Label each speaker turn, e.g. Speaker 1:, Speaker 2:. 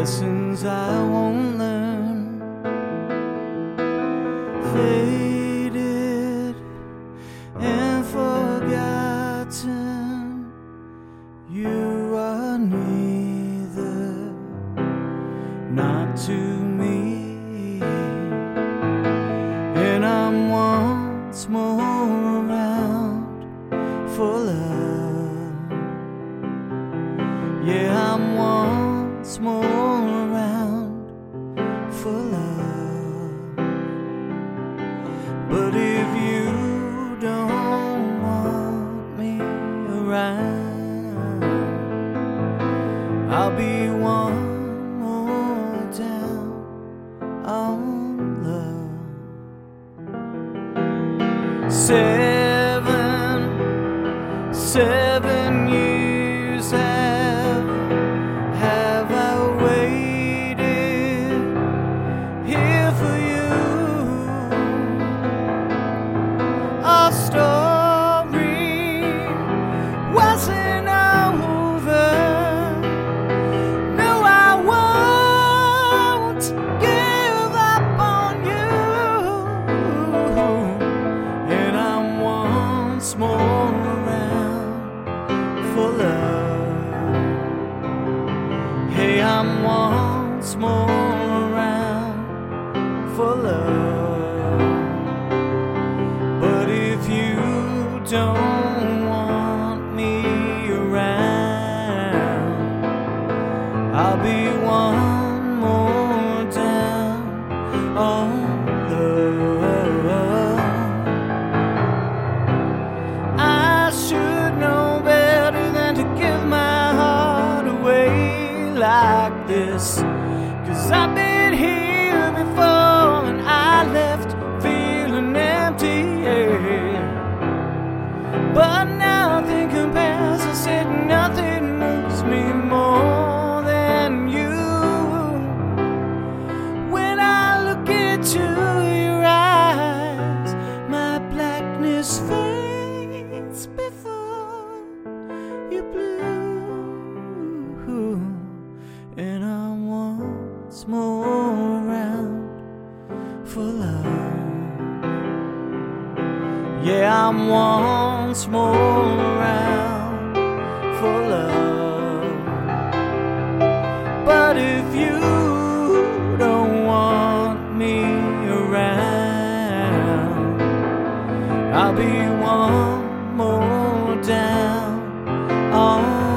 Speaker 1: lessons I won't learn. Faded and forgotten, you are neither, not to. Once more around for love. But if you don't want me around, I'll be one more down on love. Seven, more around for love. Hey, I'm once more around for love. But if you don't want me around, I'll be one this. Cause I've been here before and I left feeling empty. yeah. But nothing compares, I said nothing moves me more than you. When I look into your Once more around for love. Yeah, I'm once more around for love. But if you don't want me around, I'll be one more down on.